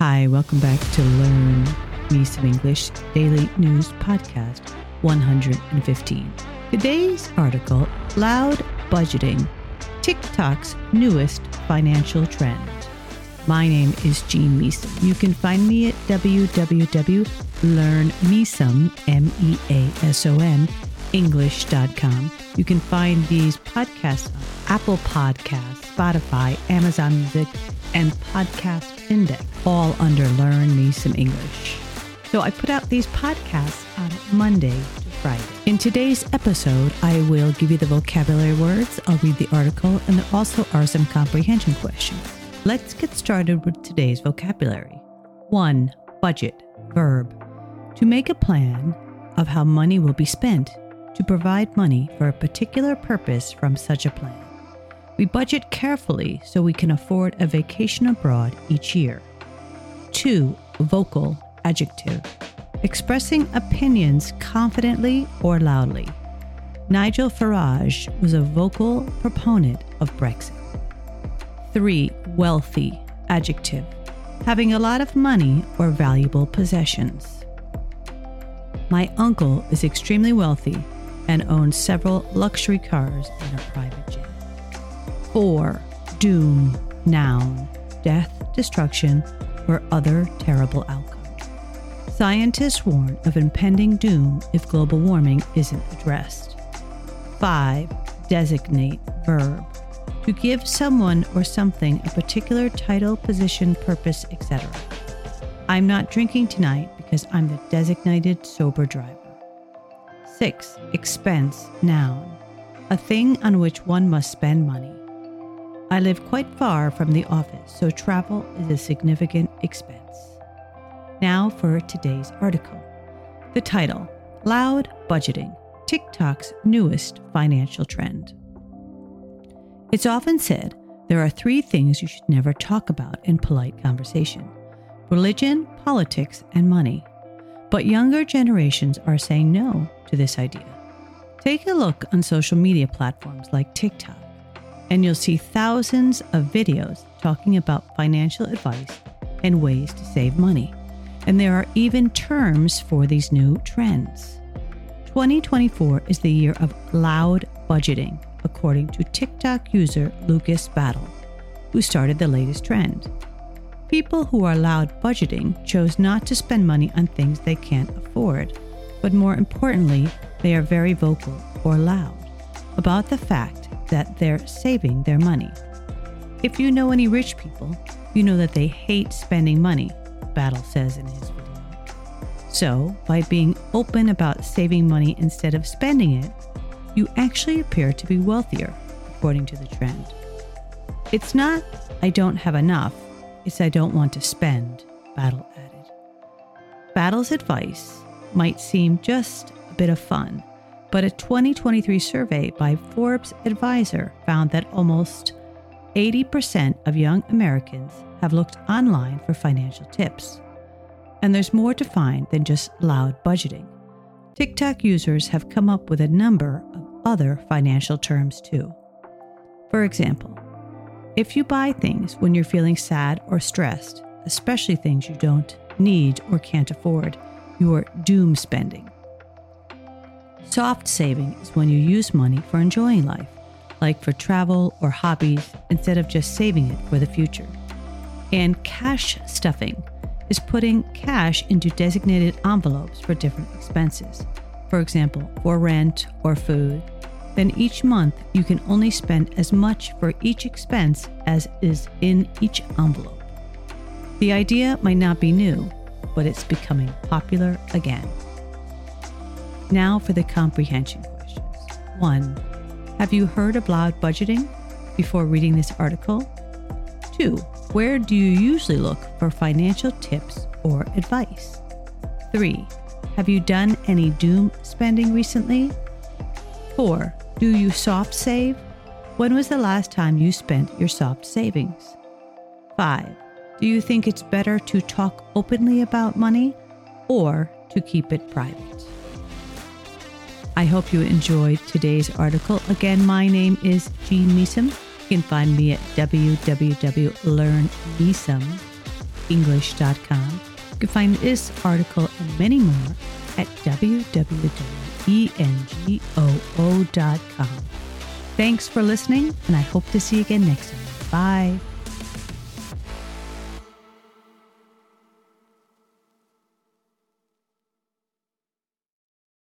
Hi, welcome back to Learn Me Some English Daily News Podcast 115. Today's article Loud Budgeting TikTok's newest financial trend. My name is Jean Measom. You can find me at www.learnmeasom, M-E-A-S-O-M, English.com. You can find these podcasts on Apple Podcasts, Spotify, Amazon Music, and Podcast Index, all under Learn Me Some English. So I put out these podcasts on Monday to Friday. In today's episode, I will give you the vocabulary words, I'll read the article, and there also are some comprehension questions. Let's get started with today's vocabulary. 1. Budget, verb. To make a plan of how money will be spent, to provide money for a particular purpose from such a plan. We budget carefully so we can afford a vacation abroad each year. 2. Vocal, adjective. Expressing opinions confidently or loudly. Nigel Farage was a vocal proponent of Brexit. 3. Wealthy, adjective. Having a lot of money or valuable possessions. My uncle is extremely wealthy and owns several luxury cars and a private jet. 4. Doom, noun, death, destruction, or other terrible outcome. Scientists warn of impending doom if global warming isn't addressed. 5. Designate, verb. To give someone or something a particular title, position, purpose, etc. I'm not drinking tonight because I'm the designated sober driver. 6. Expense, noun. A thing on which one must spend money. I live quite far from the office, so travel is a significant expense. Now for today's article. The title Loud Budgeting TikTok's newest financial trend. It's often said there are three things you should never talk about in polite conversation religion, politics, and money. But younger generations are saying no to this idea. Take a look on social media platforms like TikTok and you'll see thousands of videos talking about financial advice and ways to save money. And there are even terms for these new trends. 2024 is the year of loud budgeting, according to TikTok user Lucas Battle, who started the latest trend. People who are loud budgeting chose not to spend money on things they can't afford, but more importantly, they are very vocal or loud about the fact that they're saving their money. If you know any rich people, you know that they hate spending money, Battle says in his video. So, by being open about saving money instead of spending it, you actually appear to be wealthier, according to the trend. It's not, I don't have enough, it's I don't want to spend, Battle added. Battle's advice might seem just a bit of fun, but a 2023 survey by Forbes Advisor found that almost 80% of young Americans have looked online for financial tips. And there's more to find than just loud budgeting. TikTok users have come up with a number of other financial terms too. For example, if you buy things when you're feeling sad or stressed, especially things you don't need or can't afford, you're doom spending. Soft saving is when you use money for enjoying life, like for travel or hobbies, instead of just saving it for the future. And cash stuffing is putting cash into designated envelopes for different expenses, for example, for rent or food. Then each month you can only spend as much for each expense as is in each envelope. The idea might not be new, but it's becoming popular again. Now for the comprehension questions. 1. Have you heard about budgeting before reading this article? 2. Where do you usually look for financial tips or advice? 3. Have you done any doom spending recently? 4. Do you soft save? When was the last time you spent your soft savings? 5. Do you think it's better to talk openly about money or to keep it private? I hope you enjoyed today's article. Again, my name is Jean Measom. You can find me at www.learnmeasom, english.com. You can find this article and many more at www.engoo.com. Thanks for listening, and I hope to see you again next time. Bye.